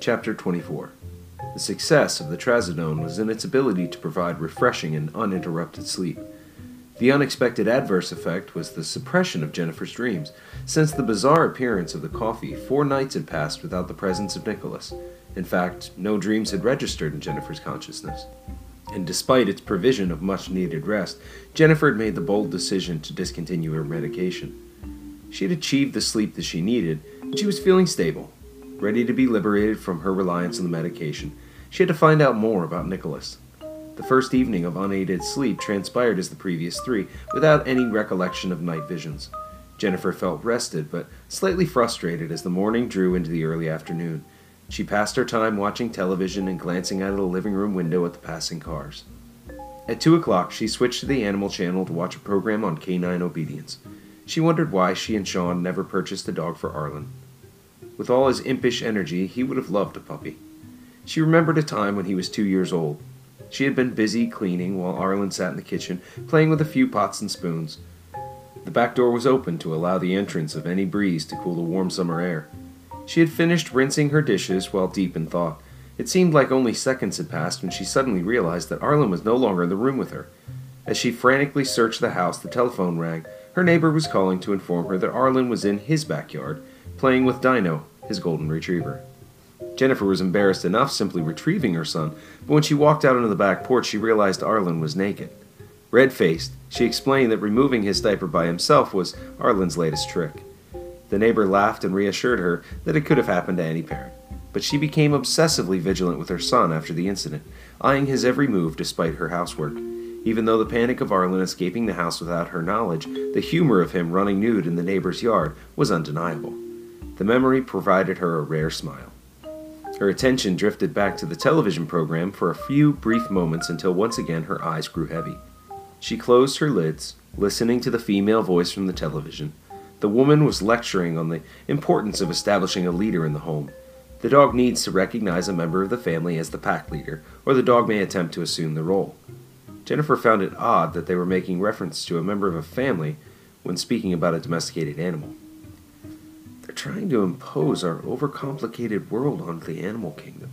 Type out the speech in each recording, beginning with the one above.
Chapter 24 The success of the trazodone was in its ability to provide refreshing and uninterrupted sleep. The unexpected adverse effect was the suppression of Jennifer's dreams. Since the bizarre appearance of the coffee, four nights had passed without the presence of Nicholas. In fact, no dreams had registered in Jennifer's consciousness. And despite its provision of much needed rest, Jennifer had made the bold decision to discontinue her medication. She had achieved the sleep that she needed, and she was feeling stable, ready to be liberated from her reliance on the medication. She had to find out more about Nicholas. The first evening of unaided sleep transpired as the previous three, without any recollection of night visions. Jennifer felt rested, but slightly frustrated as the morning drew into the early afternoon. She passed her time watching television and glancing out of the living room window at the passing cars. At two o'clock, she switched to the animal channel to watch a program on canine obedience. She wondered why she and Sean never purchased a dog for Arlen. With all his impish energy, he would have loved a puppy. She remembered a time when he was two years old. She had been busy cleaning while Arlen sat in the kitchen, playing with a few pots and spoons. The back door was open to allow the entrance of any breeze to cool the warm summer air. She had finished rinsing her dishes while deep in thought. It seemed like only seconds had passed when she suddenly realized that Arlen was no longer in the room with her. As she frantically searched the house, the telephone rang. Her neighbor was calling to inform her that Arlen was in his backyard, playing with Dino, his golden retriever. Jennifer was embarrassed enough simply retrieving her son, but when she walked out onto the back porch, she realized Arlen was naked. Red faced, she explained that removing his diaper by himself was Arlen's latest trick. The neighbor laughed and reassured her that it could have happened to any parent. But she became obsessively vigilant with her son after the incident, eyeing his every move despite her housework. Even though the panic of Arlen escaping the house without her knowledge, the humor of him running nude in the neighbor's yard was undeniable. The memory provided her a rare smile. Her attention drifted back to the television program for a few brief moments until once again her eyes grew heavy. She closed her lids, listening to the female voice from the television. The woman was lecturing on the importance of establishing a leader in the home. The dog needs to recognize a member of the family as the pack leader, or the dog may attempt to assume the role. Jennifer found it odd that they were making reference to a member of a family when speaking about a domesticated animal. They're trying to impose our overcomplicated world onto the animal kingdom,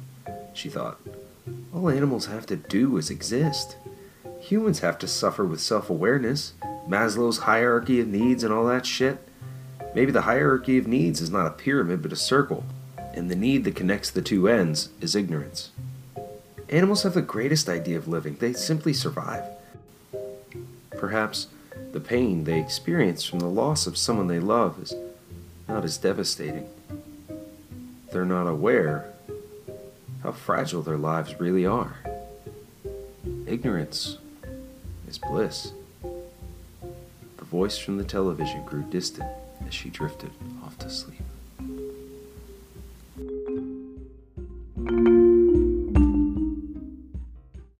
she thought. All animals have to do is exist. Humans have to suffer with self awareness, Maslow's hierarchy of needs, and all that shit. Maybe the hierarchy of needs is not a pyramid but a circle, and the need that connects the two ends is ignorance. Animals have the greatest idea of living, they simply survive. Perhaps the pain they experience from the loss of someone they love is not as devastating. They're not aware how fragile their lives really are. Ignorance is bliss. The voice from the television grew distant as she drifted off to sleep.